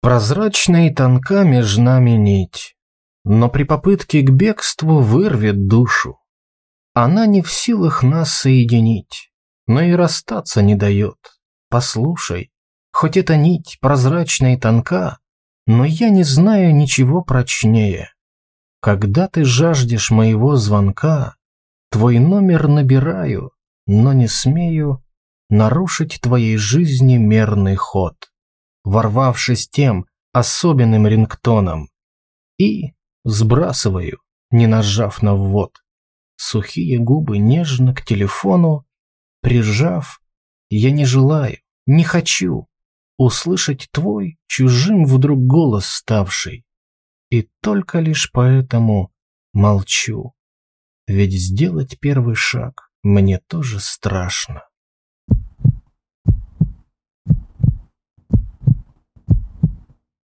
Прозрачна и тонка между нами нить, но при попытке к бегству вырвет душу. Она не в силах нас соединить, но и расстаться не дает. Послушай, хоть эта нить прозрачна и тонка, но я не знаю ничего прочнее. Когда ты жаждешь моего звонка, твой номер набираю, но не смею нарушить твоей жизни мерный ход ворвавшись тем особенным рингтоном. И сбрасываю, не нажав на ввод. Сухие губы нежно к телефону, прижав, я не желаю, не хочу услышать твой чужим вдруг голос ставший. И только лишь поэтому молчу. Ведь сделать первый шаг мне тоже страшно.